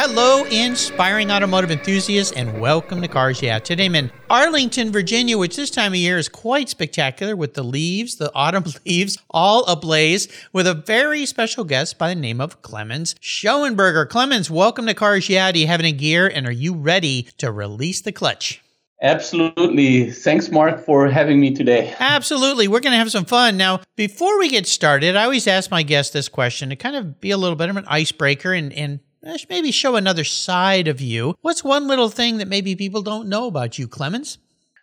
Hello, inspiring automotive enthusiasts, and welcome to Cars Yeah. Today I'm in Arlington, Virginia, which this time of year is quite spectacular with the leaves, the autumn leaves, all ablaze, with a very special guest by the name of Clemens Schoenberger. Clemens, welcome to Cars Yeah. Do you have any gear, and are you ready to release the clutch? Absolutely. Thanks, Mark, for having me today. Absolutely. We're going to have some fun. Now, before we get started, I always ask my guests this question to kind of be a little bit of an icebreaker and, and maybe show another side of you. What's one little thing that maybe people don't know about you, Clemens?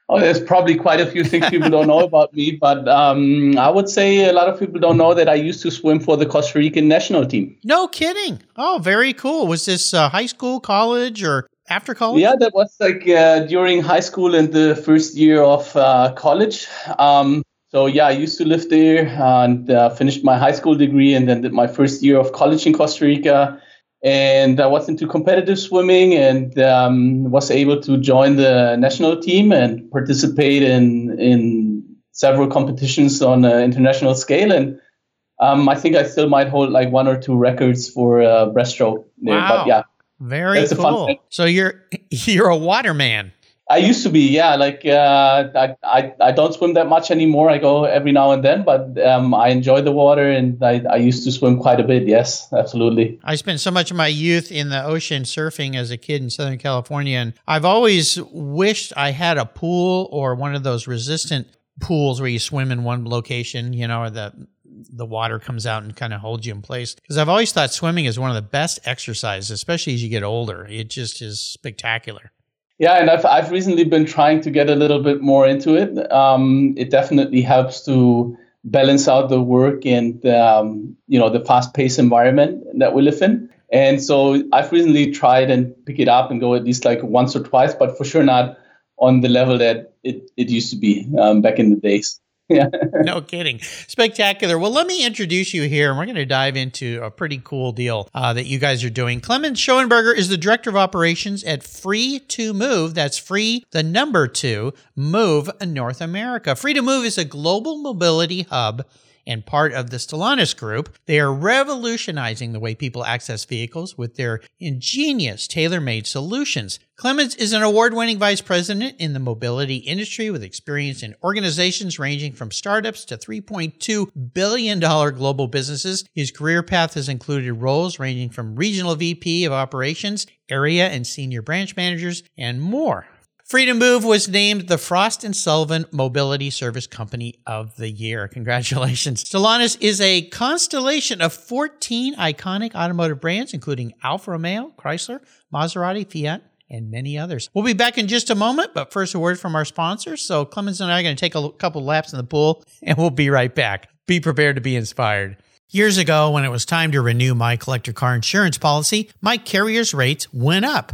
Oh, there's probably quite a few things people don't know about me, but um, I would say a lot of people don't know that I used to swim for the Costa Rican national team. No kidding. Oh, very cool. Was this uh, high school, college, or after college? Yeah, that was like uh, during high school and the first year of uh, college. Um, so yeah, I used to live there and uh, finished my high school degree and then did my first year of college in Costa Rica and I was into competitive swimming and um, was able to join the national team and participate in in several competitions on an international scale. And um, I think I still might hold like one or two records for uh, breaststroke. There. Wow. But yeah, very cool. So you're you're a waterman. I used to be, yeah. Like uh, I, I, I don't swim that much anymore. I go every now and then, but um, I enjoy the water, and I, I used to swim quite a bit. Yes, absolutely. I spent so much of my youth in the ocean surfing as a kid in Southern California, and I've always wished I had a pool or one of those resistant pools where you swim in one location, you know, or the the water comes out and kind of holds you in place. Because I've always thought swimming is one of the best exercises, especially as you get older. It just is spectacular. Yeah, and I've I've recently been trying to get a little bit more into it. Um, it definitely helps to balance out the work and um, you know the fast-paced environment that we live in. And so I've recently tried and pick it up and go at least like once or twice, but for sure not on the level that it, it used to be um, back in the days. Yeah. no kidding. Spectacular. Well, let me introduce you here, and we're going to dive into a pretty cool deal uh, that you guys are doing. Clemens Schoenberger is the director of operations at Free to Move. That's free, the number two, Move North America. Free to Move is a global mobility hub and part of the Stellantis Group. They are revolutionizing the way people access vehicles with their ingenious, tailor made solutions. Clemens is an award winning vice president in the mobility industry with experience in organizations ranging from startups to $3.2 billion global businesses. His career path has included roles ranging from regional VP of operations, area and senior branch managers, and more. Free to Move was named the Frost and Sullivan Mobility Service Company of the Year. Congratulations. Stellantis is a constellation of 14 iconic automotive brands, including Alfa Romeo, Chrysler, Maserati, Fiat, and many others. We'll be back in just a moment, but first a word from our sponsors. So Clemens and I are going to take a couple laps in the pool, and we'll be right back. Be prepared to be inspired. Years ago, when it was time to renew my collector car insurance policy, my carrier's rates went up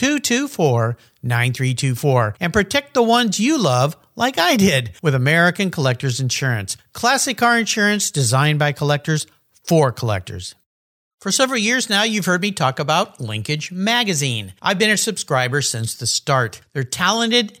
224 9324 and protect the ones you love like I did with American Collectors Insurance. Classic car insurance designed by collectors for collectors. For several years now, you've heard me talk about Linkage Magazine. I've been a subscriber since the start. They're talented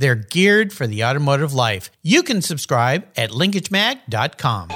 They're geared for the automotive life. You can subscribe at linkagemag.com.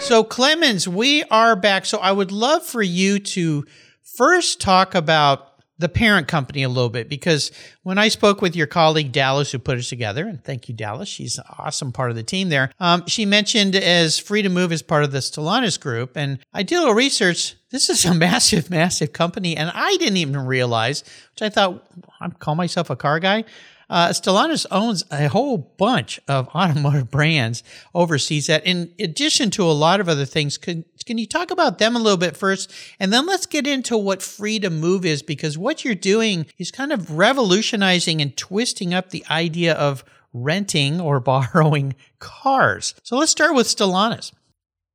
So, Clemens, we are back. So, I would love for you to first talk about the parent company a little bit because when I spoke with your colleague Dallas, who put us together, and thank you, Dallas, she's an awesome part of the team there. Um, she mentioned as Free to Move as part of the Stellantis group, and I did a little research. This is a massive, massive company, and I didn't even realize, which I thought I call myself a car guy. Uh, Stellantis owns a whole bunch of automotive brands overseas that, in addition to a lot of other things, can, can you talk about them a little bit first? And then let's get into what free to move is, because what you're doing is kind of revolutionizing and twisting up the idea of renting or borrowing cars. So let's start with Stellantis.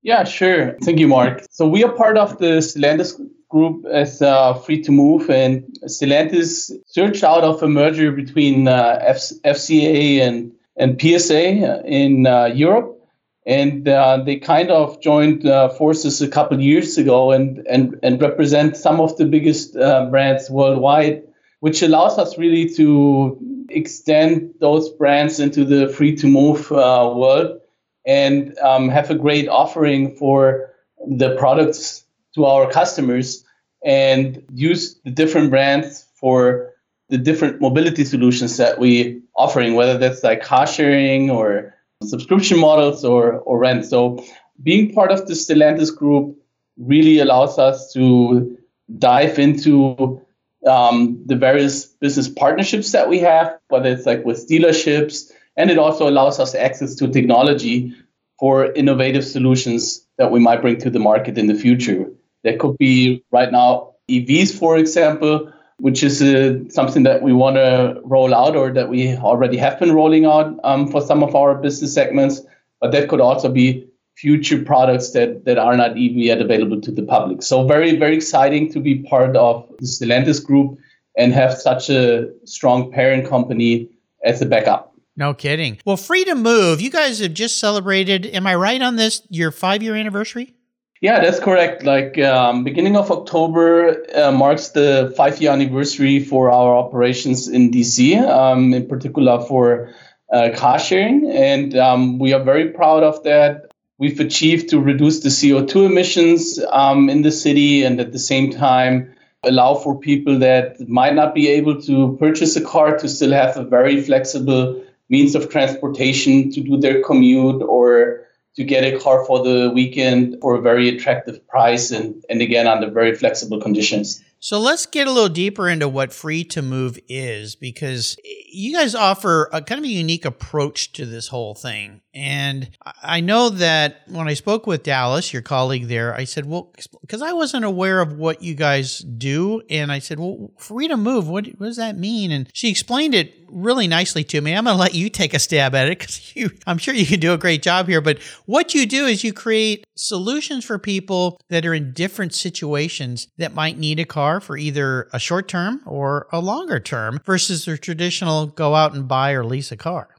Yeah, sure. Thank you, Mark. So we are part of the Stellantis group as uh, free to move, and Stellantis searched out of a merger between uh, F- FCA and and PSA in uh, Europe, and uh, they kind of joined uh, forces a couple years ago and and and represent some of the biggest brands worldwide, which allows us really to extend those brands into the free to move world and um, have a great offering for the products to our customers and use the different brands for the different mobility solutions that we offering, whether that's like car sharing or subscription models or, or rent. So being part of the Stellantis group really allows us to dive into um, the various business partnerships that we have, whether it's like with dealerships, and it also allows us access to technology for innovative solutions that we might bring to the market in the future. That could be right now EVs, for example, which is uh, something that we want to roll out or that we already have been rolling out um, for some of our business segments. But that could also be future products that, that are not even yet available to the public. So very, very exciting to be part of the Stellantis group and have such a strong parent company as a backup. No kidding. Well, Free to Move, you guys have just celebrated, am I right on this, your five year anniversary? Yeah, that's correct. Like um, beginning of October uh, marks the five year anniversary for our operations in DC, um, in particular for uh, car sharing. And um, we are very proud of that. We've achieved to reduce the CO2 emissions um, in the city and at the same time allow for people that might not be able to purchase a car to still have a very flexible means of transportation to do their commute or to get a car for the weekend for a very attractive price and, and again under very flexible conditions. So let's get a little deeper into what free to move is because you guys offer a kind of a unique approach to this whole thing. And I know that when I spoke with Dallas, your colleague there, I said, well, because I wasn't aware of what you guys do. And I said, well, free to move, what, what does that mean? And she explained it really nicely to me. I'm going to let you take a stab at it because I'm sure you can do a great job here. But what you do is you create solutions for people that are in different situations that might need a car for either a short term or a longer term versus the traditional go out and buy or lease a car.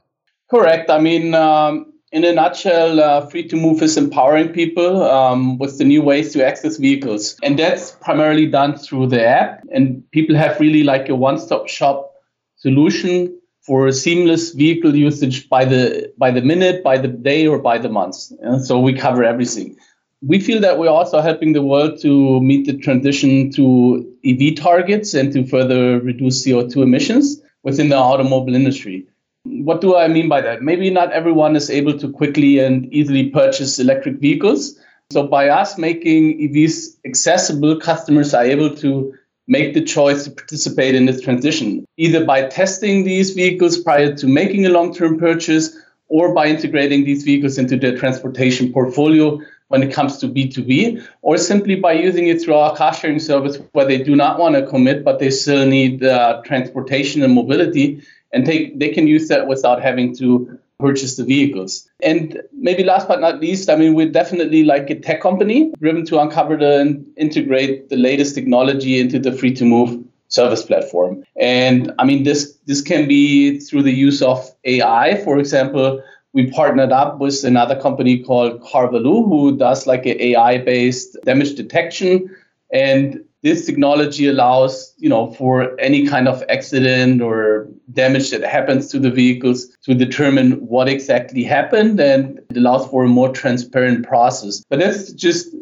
Correct. I mean, um, in a nutshell, uh, Free to Move is empowering people um, with the new ways to access vehicles. And that's primarily done through the app. And people have really like a one stop shop solution for seamless vehicle usage by the by the minute, by the day, or by the month. Yeah? So we cover everything. We feel that we're also helping the world to meet the transition to EV targets and to further reduce CO2 emissions within the automobile industry. What do I mean by that? Maybe not everyone is able to quickly and easily purchase electric vehicles. So by us making EVs accessible, customers are able to make the choice to participate in this transition, either by testing these vehicles prior to making a long term purchase or by integrating these vehicles into their transportation portfolio when it comes to B2B, or simply by using it through our car sharing service where they do not want to commit, but they still need uh, transportation and mobility, and they, they can use that without having to purchase the vehicles. And maybe last but not least, I mean, we're definitely like a tech company driven to uncover the, and integrate the latest technology into the free to move service platform. And I mean, this this can be through the use of AI. For example, we partnered up with another company called Carvaloo, who does like an AI-based damage detection. And this technology allows, you know, for any kind of accident or damage that happens to the vehicles to determine what exactly happened and it allows for a more transparent process. But that's just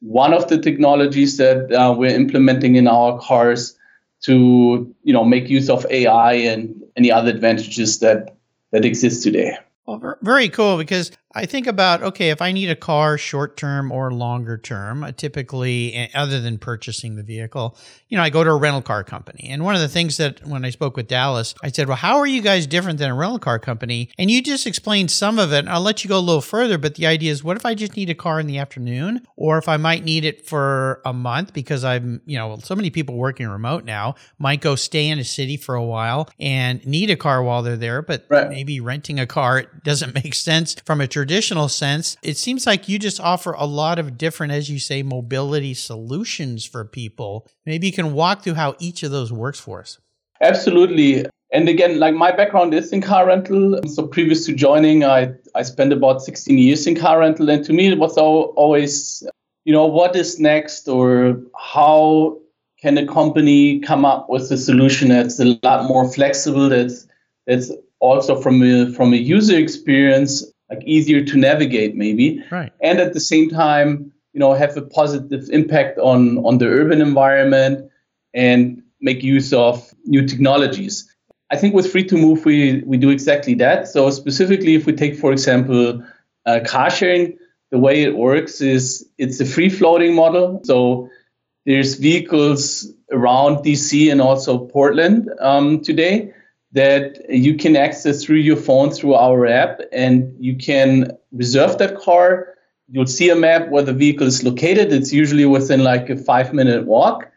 one of the technologies that uh, we're implementing in our cars to you know make use of AI and any other advantages that that exist today. Well, very cool because I think about okay, if I need a car short term or longer term, typically, eh, other than purchasing the vehicle, you know, I go to a rental car company. And one of the things that when I spoke with Dallas, I said, Well, how are you guys different than a rental car company? And you just explained some of it. I'll let you go a little further, but the idea is what if I just need a car in the afternoon? Or if I might need it for a month because I'm, you know, so many people working remote now might go stay in a city for a while and need a car while they're there, but right. maybe renting a car doesn't make sense from a traditional sense, it seems like you just offer a lot of different, as you say, mobility solutions for people. Maybe you can walk through how each of those works for us. Absolutely. And again, like my background is in car rental. So previous to joining, I, I spent about 16 years in car rental. And to me, it was always, you know, what is next or how can a company come up with a solution that's a lot more flexible, that's, that's also from a, from a user experience like easier to navigate maybe. Right. And at the same time you know have a positive impact on on the urban environment and make use of new technologies. I think with free to move we we do exactly that. So specifically if we take for example uh, car sharing the way it works is it's a free floating model. So there's vehicles around dc and also portland um, today that you can access through your phone through our app and you can reserve that car. You'll see a map where the vehicle is located. It's usually within like a five minute walk.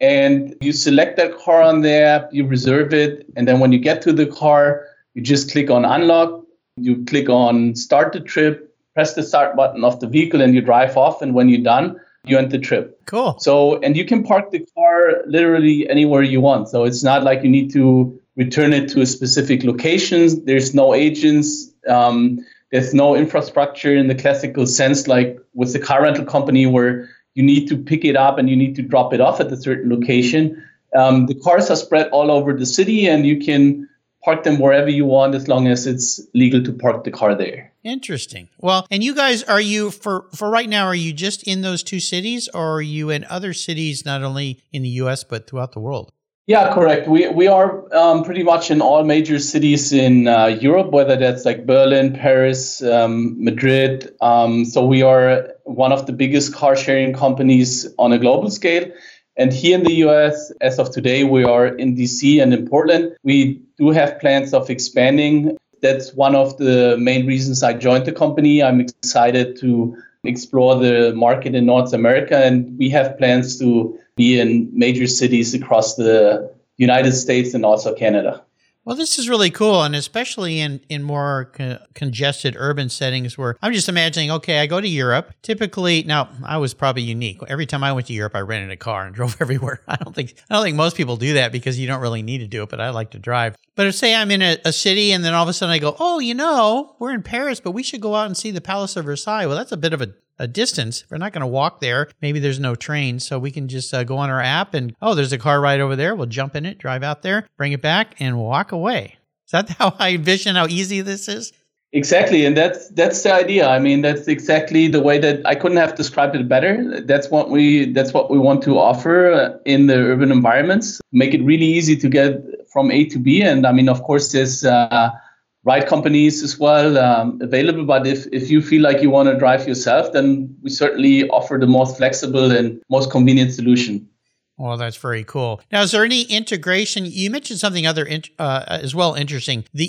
And you select that car on the app you reserve it and then when you get to the car you just click on unlock. You click on start the trip press the start button of the vehicle and you drive off. And when you're done you end the trip. Cool. So and you can park the car literally anywhere you want. So it's not like you need to return it to a specific location. There's no agents. Um, there's no infrastructure in the classical sense, like with the car rental company, where you need to pick it up and you need to drop it off at a certain location. Um, the cars are spread all over the city, and you can park them wherever you want as long as it's legal to park the car there. Interesting. Well, and you guys, are you for for right now? Are you just in those two cities, or are you in other cities, not only in the U.S. but throughout the world? Yeah, correct. We we are um, pretty much in all major cities in uh, Europe, whether that's like Berlin, Paris, um, Madrid. Um, so we are one of the biggest car sharing companies on a global scale. And here in the US, as of today, we are in DC and in Portland. We do have plans of expanding. That's one of the main reasons I joined the company. I'm excited to explore the market in North America, and we have plans to be in major cities across the United States and also Canada. Well, this is really cool, and especially in in more co- congested urban settings where I'm just imagining. Okay, I go to Europe. Typically, now I was probably unique. Every time I went to Europe, I rented a car and drove everywhere. I don't think I don't think most people do that because you don't really need to do it. But I like to drive. But if say I'm in a, a city and then all of a sudden I go, oh, you know, we're in Paris, but we should go out and see the Palace of Versailles. Well, that's a bit of a a distance. We're not going to walk there. Maybe there's no train, so we can just uh, go on our app and oh, there's a car right over there. We'll jump in it, drive out there, bring it back, and walk away. Is that how I envision how easy this is? Exactly, and that's that's the idea. I mean, that's exactly the way that I couldn't have described it better. That's what we that's what we want to offer in the urban environments. Make it really easy to get from A to B, and I mean, of course, there's uh, ride companies as well um, available. But if, if you feel like you want to drive yourself, then we certainly offer the most flexible and most convenient solution. Well, that's very cool. Now, is there any integration? You mentioned something other uh, as well interesting. The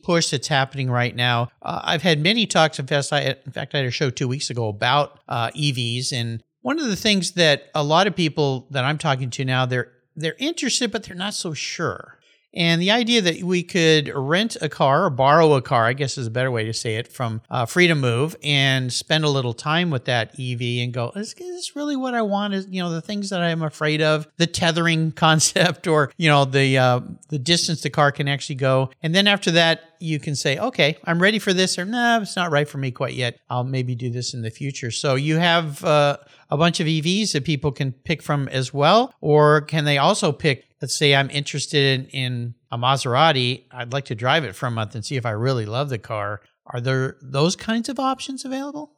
EV push that's happening right now. Uh, I've had many talks. In fact, I, in fact, I had a show two weeks ago about uh, EVs, and one of the things that a lot of people that I'm talking to now they're they're interested, but they're not so sure. And the idea that we could rent a car or borrow a car, I guess is a better way to say it, from uh, Free to Move and spend a little time with that EV and go, is, is this really what I want? Is you know the things that I'm afraid of, the tethering concept, or you know the uh, the distance the car can actually go, and then after that you can say, okay, I'm ready for this, or no, nah, it's not right for me quite yet. I'll maybe do this in the future. So you have uh, a bunch of EVs that people can pick from as well, or can they also pick let's say I'm interested in a Maserati, I'd like to drive it for a month and see if I really love the car. Are there those kinds of options available?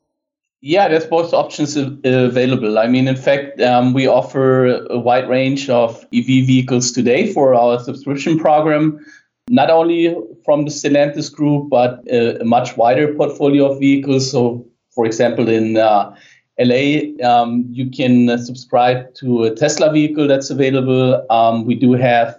Yeah, there's both options available. I mean, in fact, um, we offer a wide range of EV vehicles today for our subscription program, not only from the Stellantis group, but a, a much wider portfolio of vehicles. So, for example, in uh, LA, um, you can uh, subscribe to a Tesla vehicle that's available. Um, we do have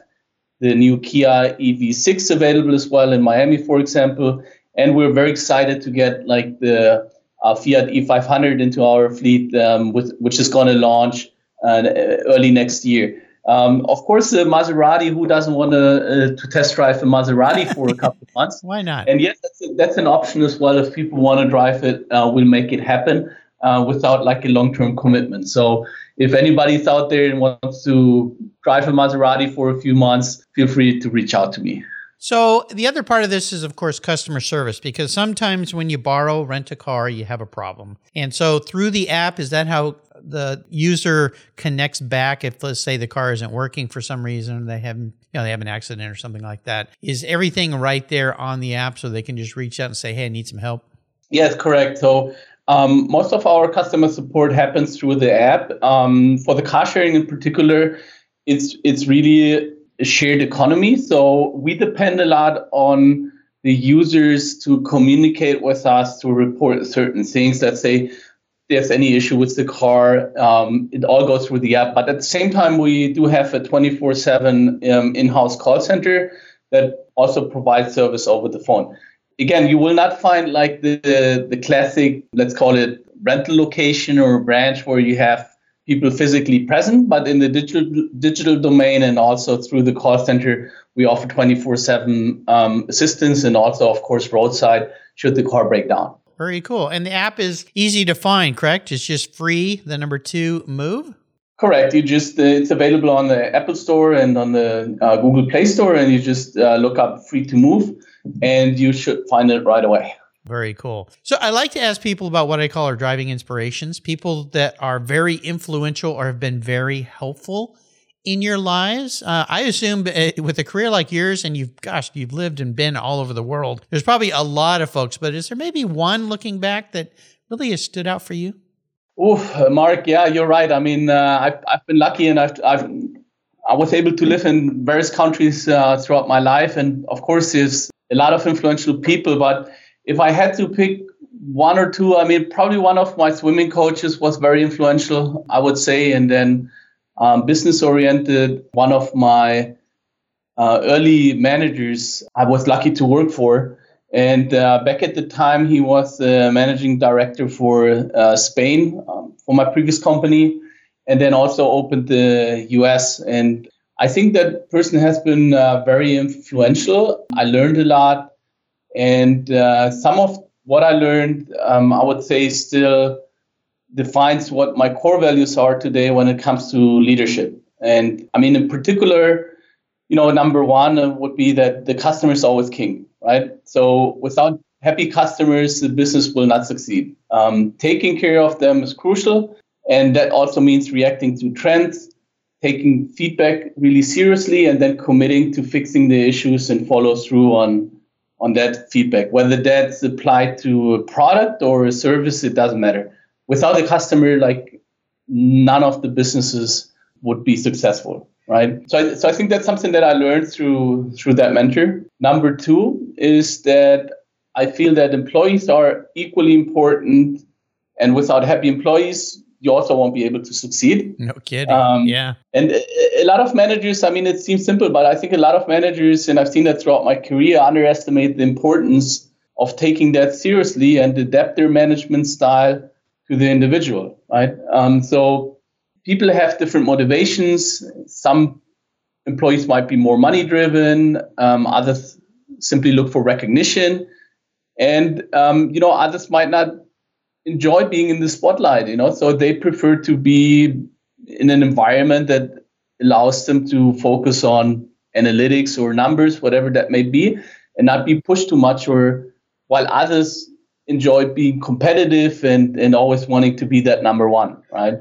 the new Kia EV6 available as well in Miami, for example. And we're very excited to get like the uh, Fiat E500 into our fleet, um, with, which is going to launch uh, early next year. Um, of course, the Maserati. Who doesn't want to, uh, to test drive a Maserati for a couple of months? Why not? And yes, that's, a, that's an option as well. If people want to drive it, uh, we'll make it happen uh, without like a long-term commitment. So if anybody's out there and wants to drive a Maserati for a few months, feel free to reach out to me. So the other part of this is, of course, customer service because sometimes when you borrow, rent a car, you have a problem. And so through the app, is that how the user connects back if let's say the car isn't working for some reason, they have you know they have an accident or something like that? Is everything right there on the app so they can just reach out and say, "Hey, I need some help"? Yes, correct. So um, most of our customer support happens through the app. Um, for the car sharing in particular, it's it's really a shared economy. So we depend a lot on the users to communicate with us to report certain things. Let's say there's any issue with the car, um, it all goes through the app. But at the same time, we do have a 24/7 um, in-house call center that also provides service over the phone again, you will not find like the the classic, let's call it rental location or branch where you have people physically present, but in the digital digital domain and also through the call center, we offer 24/7 um, assistance and also, of course, roadside should the car break down. Very cool. And the app is easy to find, correct? It's just free. The number two move. Correct. You just uh, it's available on the Apple Store and on the uh, Google Play Store, and you just uh, look up "Free to Move," and you should find it right away. Very cool. So I like to ask people about what I call our driving inspirations, people that are very influential or have been very helpful in your lives. Uh, I assume uh, with a career like yours, and you've, gosh, you've lived and been all over the world. There's probably a lot of folks, but is there maybe one looking back that really has stood out for you? Oof, Mark, yeah, you're right. I mean, uh, I've, I've been lucky and I've, I've, I was able to live in various countries uh, throughout my life. And of course, there's a lot of influential people. But if I had to pick one or two, I mean, probably one of my swimming coaches was very influential, I would say. And then um, business oriented, one of my uh, early managers I was lucky to work for and uh, back at the time, he was the managing director for uh, Spain um, for my previous company, and then also opened the US. And I think that person has been uh, very influential. I learned a lot, and uh, some of what I learned, um, I would say, still defines what my core values are today when it comes to leadership. And I mean, in particular, you know, number one would be that the customer is always king right? So without happy customers, the business will not succeed. Um, taking care of them is crucial. And that also means reacting to trends, taking feedback really seriously, and then committing to fixing the issues and follow through on, on that feedback. Whether that's applied to a product or a service, it doesn't matter. Without a customer, like none of the businesses would be successful right? So I, so I think that's something that I learned through through that mentor. Number two is that I feel that employees are equally important, and without happy employees, you also won't be able to succeed. No kidding. Um, yeah. And a, lot of managers, I mean, it seems simple, but I think a lot of managers, and I've seen that throughout my career, underestimate the importance of taking that seriously and adapt their management style to the individual, right? Um, so people have different motivations. Some employees might be more money driven. Um, others simply look for recognition, and um, you know others might not enjoy being in the spotlight. You know, so they prefer to be in an environment that allows them to focus on analytics or numbers, whatever that may be, and not be pushed too much or while others enjoy being competitive and, and always wanting to be that number one, right?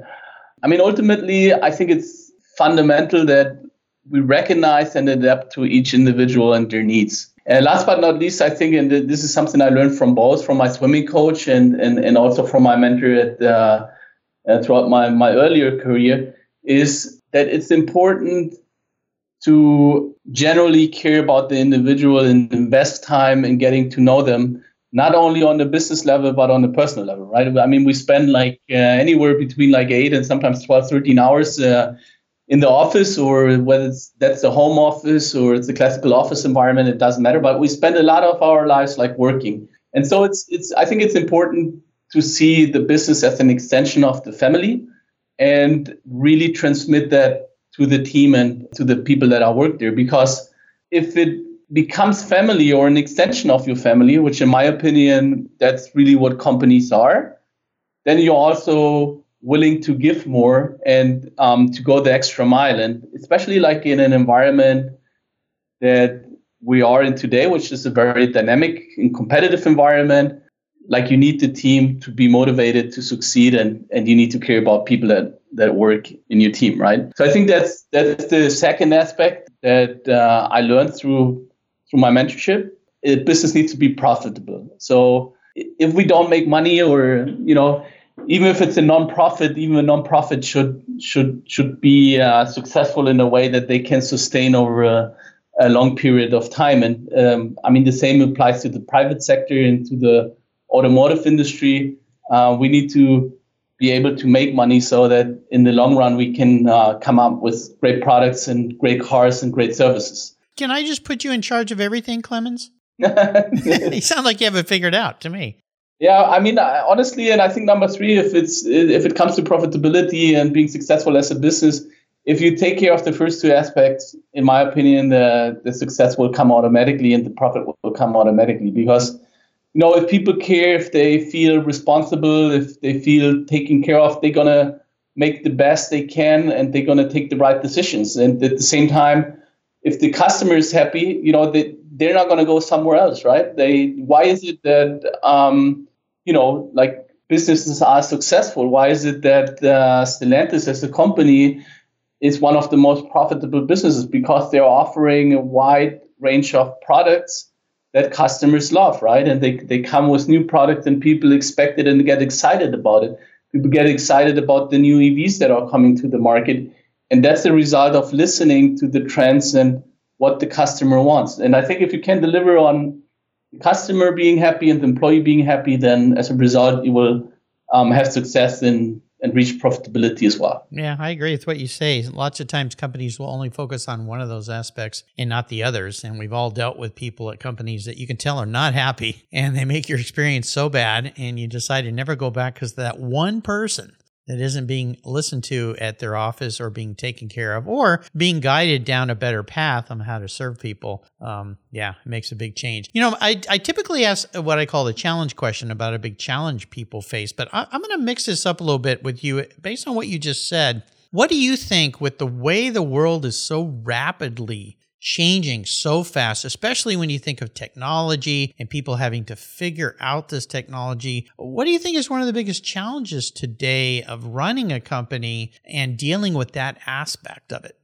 I mean, ultimately, I think it's fundamental that we recognize and adapt to each individual and their needs. And last but not least, I think, and this is something I learned from both from my swimming coach and, and, and also from my mentor at, uh, uh, throughout my, my earlier career, is that it's important to generally care about the individual and invest time in getting to know them not only on the business level but on the personal level right? I mean we spend like uh, anywhere between like 8 and sometimes 12 13 hours uh, in the office or whether it's that's the home office or it's the classical office environment it doesn't matter. But we spend a lot of our lives like working. And so it's it's i think it's important to see the business as an extension of the family and really transmit that to the team and to the people that are work there. Because if it becomes family or an extension of your family which in my opinion that's really what companies are then you're also willing to give more and um, to go the extra mile. And especially like in an environment that we are in today which is a very dynamic and competitive environment like you need the team to be motivated to succeed and and you need to care about people that that work in your team right? So i think that's that's the second aspect that uh, i learned through through my mentorship. It, business needs to be profitable. So if we don't make money or you know even if it's a non-profit even a non-profit should should should be uh, successful in a way that they can sustain over a, a long period of time and um, i mean the same applies to the private sector and to the automotive industry. Uh, we need to be able to make money so that in the long run we can uh, come up with great products and great cars and great services. Can I just put you in charge of everything, Clemens? you sound like you have it figured out to me. Yeah, I mean, honestly, and I think number three, if it's if it comes to profitability and being successful as a business, if you take care of the first two aspects, in my opinion, the the success will come automatically and the profit will come automatically because you know, if people care, if they feel responsible, if they feel taken care of, they're gonna make the best they can and they're gonna take the right decisions. And at the same time, if the customer is happy, you know, they they're not gonna go somewhere else, right? They why is it that um, you know, like businesses are successful? Why is it that uh, Stellantis as a company is one of the most profitable businesses? Because they're offering a wide range of products that customers love, right? And they, they come with new products and people expect it and get excited about it. People get excited about the new EVs that are coming to the market. And that's the result of listening to the trends and what the customer wants. And I think if you can deliver on the customer being happy and the employee being happy, then as a result, you will um, have success in and reach profitability as well. Yeah, I agree with what you say. Lots of times companies will only focus on one of those aspects and not the others. And we've all dealt with people at companies that you can tell are not happy and they make your experience so bad and you decide to never go back because that one person that isn't being listened to at their office or being taken care of or being guided down a better path on how to serve people. Um, yeah, it makes a big change. You know, I, I typically ask what I call the challenge question about a big challenge people face, but I, I'm going to mix this up a little bit with you based on what you just said. What do you think with the way the world is so rapidly changing so fast, especially when you think of technology and people having to figure out this technology. What do you think is one of the biggest challenges today of running a company and dealing with that aspect of it?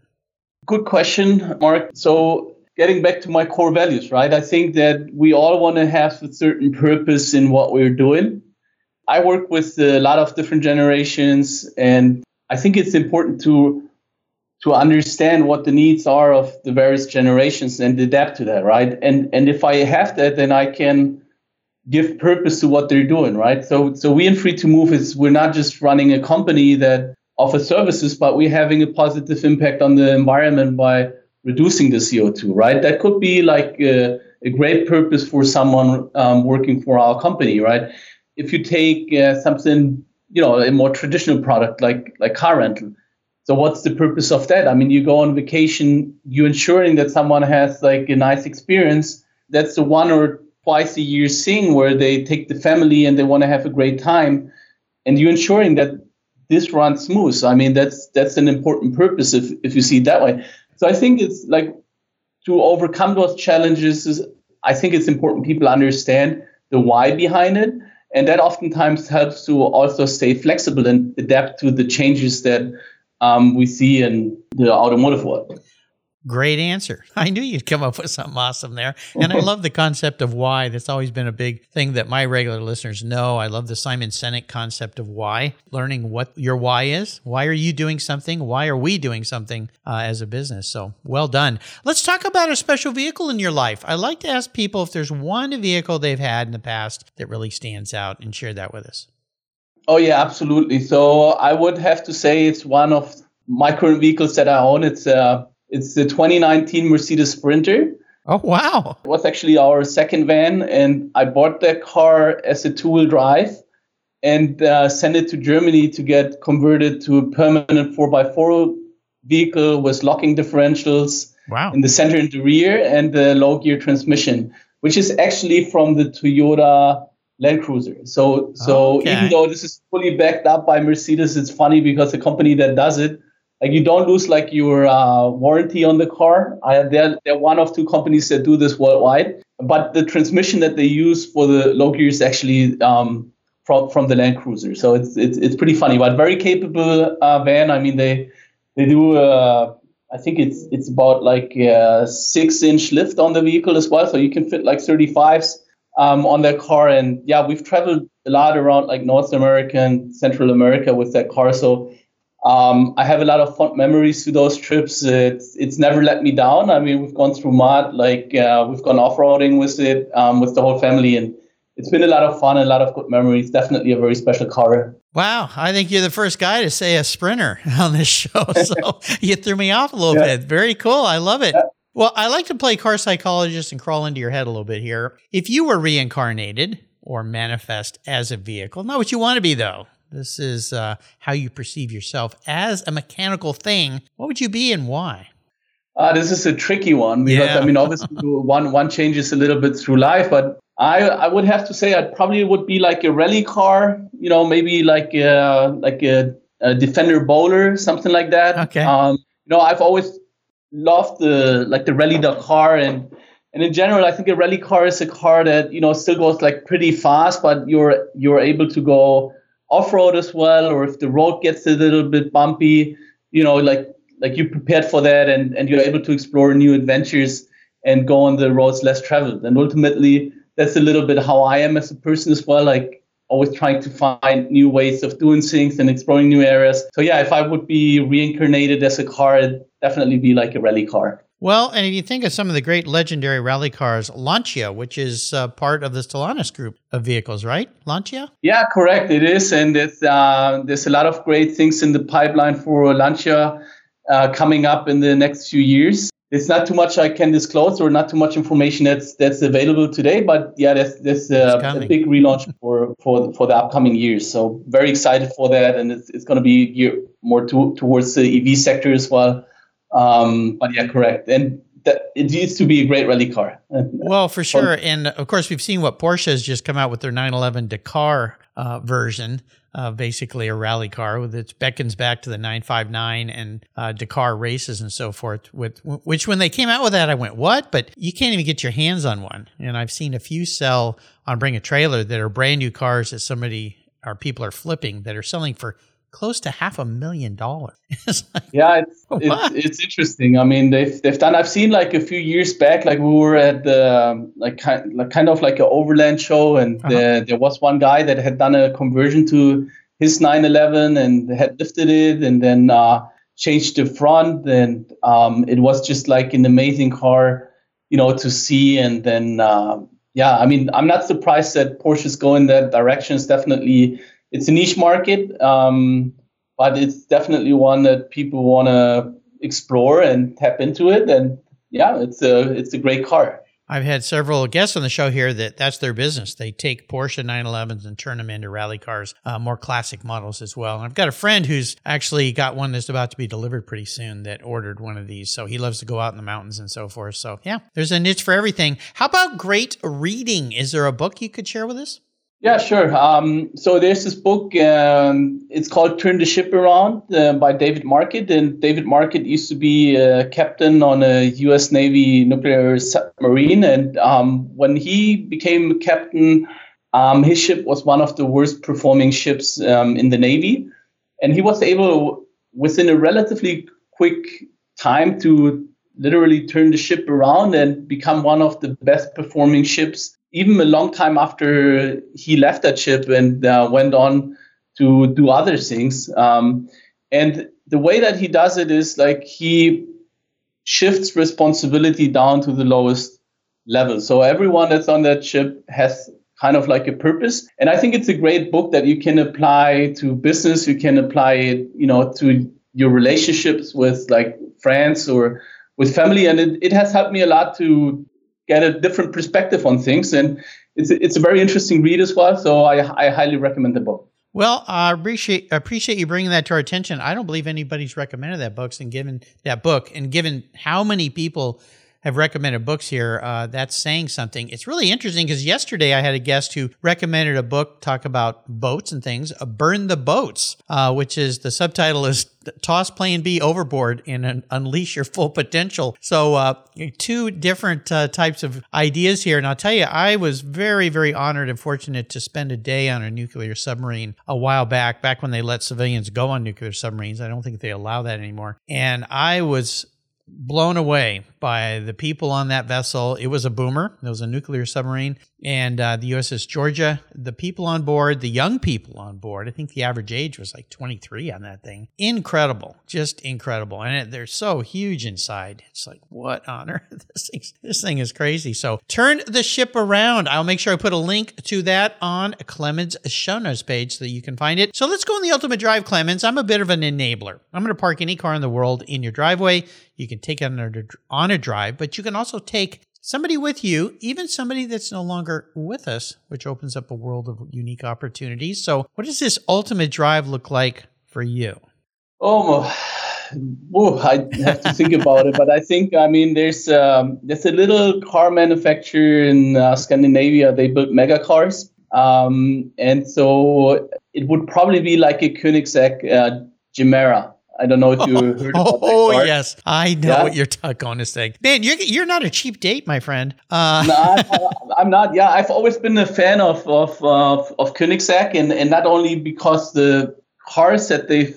Good question, Mark. So, getting back to my core values, right? I think that we all want to have a certain purpose in what we're doing. I work with a lot of different generations, and I think it's important to to understand what the needs are of the various generations and adapt to that right and and if i have that then i can give purpose to what they're doing, right? So so we in Free to Move is we're not just running a company that offers services, but we're having a positive impact on the environment by reducing the CO2, right? That could be like a, a great purpose for someone um, working for our company, right? If you take uh, something, you know, a more traditional product like like car rental. So what's the purpose of that? I mean, you go on vacation, you're ensuring that someone has like a nice experience. That's the one or twice a year thing where they take the family and they want to have a great time, and you're ensuring that this runs smooth. I mean, that's that's an important purpose if if you see it that way. So I think it's like to overcome those challenges. Is, I think it's important people understand the why behind it, and that oftentimes helps to also stay flexible and adapt to the changes that um, we see in the automotive world. Great answer. I knew you'd come up with something awesome there. And I love the concept of why. That's always been a big thing that my regular listeners know. I love the Simon Sinek concept of why, learning what your why is. Why are you doing something? Why are we doing something uh, as a business? So well done. Let's talk about a special vehicle in your life. I like to ask people if there's one vehicle they've had in the past that really stands out and share that with us. Oh, yeah, absolutely. So I would have to say it's one of my current vehicles that I own. It's a uh, it's the 2019 Mercedes Sprinter. Oh, wow. It was actually our second van, and I bought that car as a two wheel drive and uh, sent it to Germany to get converted to a permanent 4x4 vehicle with locking differentials wow. in the center and the rear and the low gear transmission, which is actually from the Toyota Land Cruiser. So, so okay. even though this is fully backed up by Mercedes, it's funny because the company that does it like you don't lose like your uh, warranty on the car. I, they're, they're one of two companies that do this worldwide. But the transmission that they use for the low gear is actually um, from from the Land Cruiser. So it's it's, it's pretty funny, but very capable uh, van. I mean they they do. Uh, I think it's it's about like a six inch lift on the vehicle as well, so you can fit like 35s um, on that car. And yeah, we've traveled a lot around like North America and Central America with that car. So um, I have a lot of fond memories to those trips. It's it's never let me down. I mean, we've gone through mud, like uh, we've gone off roading with it um, with the whole family, and it's been a lot of fun, and a lot of good memories. Definitely a very special car. Wow, I think you're the first guy to say a sprinter on this show, so you threw me off a little yeah. bit. Very cool. I love it. Yeah. Well, I like to play car psychologist and crawl into your head a little bit here. If you were reincarnated or manifest as a vehicle, not what you want to be though. This is uh, how you perceive yourself as a mechanical thing. What would you be and why? Uh, this is a tricky one because yeah. I mean, obviously, one one changes a little bit through life, but I I would have to say I probably would be like a rally car, you know, maybe like a like a, a Defender Bowler, something like that. Okay. Um, you know, I've always loved the like the rally Dakar and and in general, I think a rally car is a car that you know still goes like pretty fast, but you're you're able to go off road as well, or if the road gets a little bit bumpy, you know, like like you prepared for that and, and you're able to explore new adventures and go on the roads less traveled. And ultimately, that's a little bit how I am as a person as well. Like always trying to find new ways of doing things and exploring new areas. So yeah, if I would be reincarnated as a car, definitely be like a rally car. Well, and if you think of some of the great legendary rally cars, Lancia, which is uh, part of the Stellantis group of vehicles, right? Lancia? Yeah, correct. It is. And it's, uh, there's a lot of great things in the pipeline for Lancia uh, coming up in the next few years. It's not too much I can disclose or not too much information that's that's available today, but yeah, there's, there's a, a big relaunch for, for, for the upcoming years. So very excited for that. And it's, it's going to be geared more to, towards the EV sector as well. Um, but yeah, correct. And that, it used to be a great rally car. well, for sure. And of course, we've seen what Porsche has just come out with their 911 Dakar uh, version. Uh, basically a rally car with it beckons back to the 959 and uh, Dakar races and so forth. With which, when they came out with that, I went, "What?" But you can't even get your hands on one. And I've seen a few sell on Bring a Trailer that are brand new cars that somebody or people are flipping that are selling for close to half a million dollars. like, yeah, it's, it's, it's interesting. I mean, they've they've done. I've seen like a few years back, like we were at the um, like kind like kind of like an overland show, and uh-huh. there, there was one guy that had done a conversion to his 911 and had lifted it, and then uh, changed the front, and um, it was just like an amazing car, you know, to see, and then. Uh, yeah, I mean, I'm not surprised that Porsche's go in that direction. It's definitely it's a niche market, um, but it's definitely one that people want to explore and tap into it. And yeah, it's a it's a great car. I've had several guests on the show here that that's their business. They take Porsche 911s and turn them into rally cars, uh, more classic models as well. And I've got a friend who's actually got one that's about to be delivered pretty soon that ordered one of these. So he loves to go out in the mountains and so forth. So yeah, there's a niche for everything. How about great reading? Is there a book you could share with us? Yeah, sure. Um, so there's this book. Um, it's called "Turn the Ship Around" uh, by David Marquet, and David Marquet used to be a captain on a U.S. Navy nuclear submarine. And um, when he became captain, um, his ship was one of the worst performing ships um, in the Navy, and he was able, within a relatively quick time, to literally turn the ship around and become one of the best performing ships even a long time after he left that ship and uh, went on to do other things. Um, and the way that he does it is like he shifts responsibility down to the lowest level. So everyone that's on that ship has kind of like a purpose. And I think it's a great book that you can apply to business. You can apply it, you know, to your relationships with like friends or with family. And it, it has helped me a lot to get a different perspective on things. And it's it's a very interesting read as well. So I, I highly recommend the book. Well, I appreciate appreciate you bringing that to our attention. I don't believe anybody's recommended that books and given that book and given how many people have recommended books here, uh, that's saying something. It's really interesting because yesterday I had a guest who recommended a book talk about boats and things, uh, "Burn the Boats," uh, which is the subtitle is "Toss Plan B Overboard and Unleash Your Full Potential." So, uh, two different uh, types of ideas here, and I'll tell you, I was very, very honored and fortunate to spend a day on a nuclear submarine a while back, back when they let civilians go on nuclear submarines. I don't think they allow that anymore, and I was blown away by the people on that vessel. It was a boomer, it was a nuclear submarine, and uh, the USS Georgia. The people on board, the young people on board, I think the average age was like 23 on that thing. Incredible, just incredible. And it, they're so huge inside. It's like, what on earth? This, thing, this thing is crazy. So turn the ship around. I'll make sure I put a link to that on Clemens' show notes page so that you can find it. So let's go in the ultimate drive, Clemens. I'm a bit of an enabler. I'm going to park any car in the world in your driveway. You can take it on a, on a drive, but you can also take somebody with you, even somebody that's no longer with us, which opens up a world of unique opportunities. So, what does this ultimate drive look like for you? Oh, I have to think about it, but I think I mean there's um, there's a little car manufacturer in uh, Scandinavia. They build mega cars, um, and so it would probably be like a Koenigsegg uh, Gemera. I don't know if you heard about Oh, oh yes, I know yeah. what you're going to say. Man, you're you're not a cheap date, my friend. Uh. no, I, am not. Yeah, I've always been a fan of of of, of Koenigsegg, and and not only because the cars that they've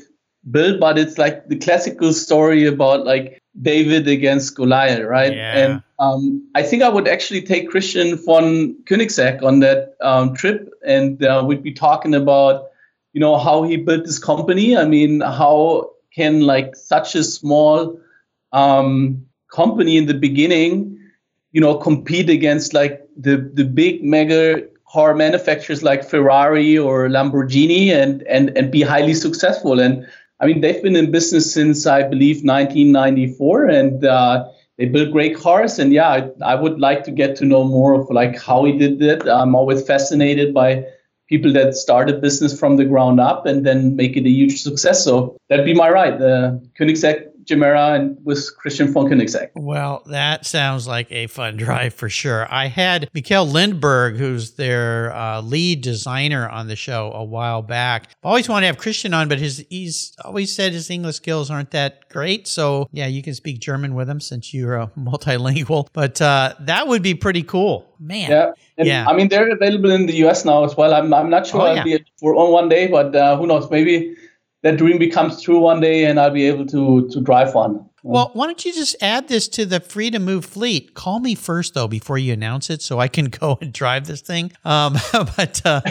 built, but it's like the classical story about like David against Goliath, right? Yeah. And um, I think I would actually take Christian von Koenigsegg on that um, trip, and uh, we'd be talking about you know how he built this company. I mean, how can like such a small um, company in the beginning, you know, compete against like the the big mega car manufacturers like Ferrari or Lamborghini and and and be highly successful. And I mean, they've been in business since I believe 1994, and uh, they build great cars. And yeah, I, I would like to get to know more of like how he did it. I'm always fascinated by people that start a business from the ground up and then make it a huge success. So that'd be my right. The Koenigsegg Gemera and with Christian Koenigsegg. Well, that sounds like a fun drive for sure. I had Mikkel Lindberg, who's their uh, lead designer on the show a while back. I always want to have Christian on, but his he's always said his English skills aren't that great. So yeah, you can speak German with him since you're a multilingual. But uh, that would be pretty cool, man. Yeah. And yeah. I mean, they're available in the US now as well. I'm, I'm not sure oh, I'll yeah. be for on one day, but uh, who knows? Maybe that dream becomes true one day and I'll be able to to drive one. Well, why don't you just add this to the free to move fleet? Call me first though before you announce it, so I can go and drive this thing. Um, but uh,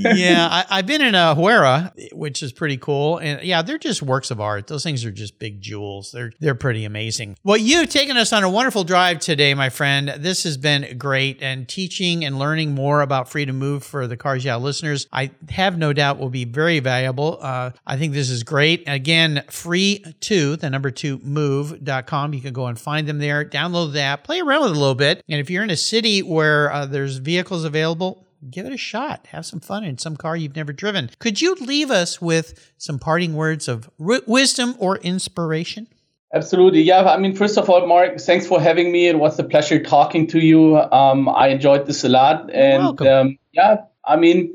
yeah, I, have been in a Gemera, which is pretty cool, and yeah, they're just works of art. Those things are just big jewels. They're they're pretty amazing. Well, you've taken us on a wonderful drive today, my friend. This has been great, and teaching and learning more about free to move for the Cars Yeah listeners, I have no doubt will be very valuable. Uh, I think this is great. Again, free to the number two move.com. You can go and find them there, download that, play around with it a little bit. And if you're in a city where uh, there's vehicles available, give it a shot. Have some fun in some car you've never driven. Could you leave us with some parting words of r- wisdom or inspiration? Absolutely. Yeah. I mean, first of all, Mark, thanks for having me. It was a pleasure talking to you. Um, I enjoyed this a lot. And um, yeah, I mean,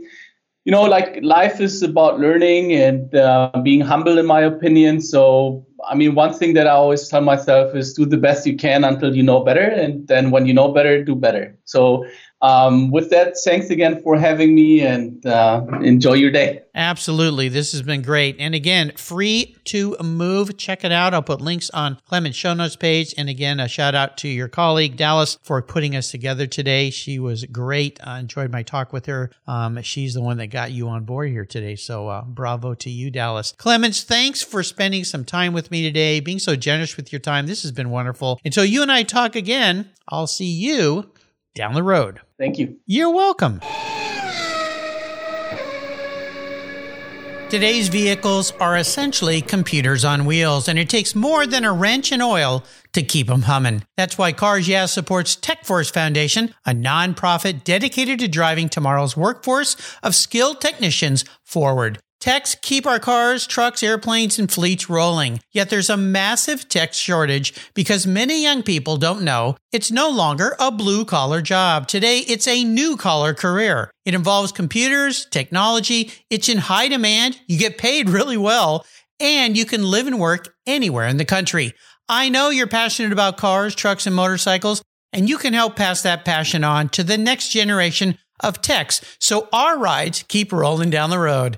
you know, like life is about learning and uh, being humble, in my opinion. So, I mean, one thing that I always tell myself is do the best you can until you know better. And then when you know better, do better. So, um, with that, thanks again for having me and uh, enjoy your day. Absolutely. This has been great. And again, free to move. Check it out. I'll put links on Clemens' show notes page. And again, a shout out to your colleague, Dallas, for putting us together today. She was great. I enjoyed my talk with her. Um, she's the one that got you on board here today. So uh, bravo to you, Dallas. Clemens, thanks for spending some time with me today, being so generous with your time. This has been wonderful. Until you and I talk again, I'll see you down the road. Thank you. You're welcome. Today's vehicles are essentially computers on wheels, and it takes more than a wrench and oil to keep them humming. That's why Cars Yeah supports TechForce Foundation, a nonprofit dedicated to driving tomorrow's workforce of skilled technicians forward. Techs keep our cars, trucks, airplanes, and fleets rolling. Yet there's a massive tech shortage because many young people don't know it's no longer a blue collar job. Today, it's a new collar career. It involves computers, technology, it's in high demand, you get paid really well, and you can live and work anywhere in the country. I know you're passionate about cars, trucks, and motorcycles, and you can help pass that passion on to the next generation of techs so our rides keep rolling down the road.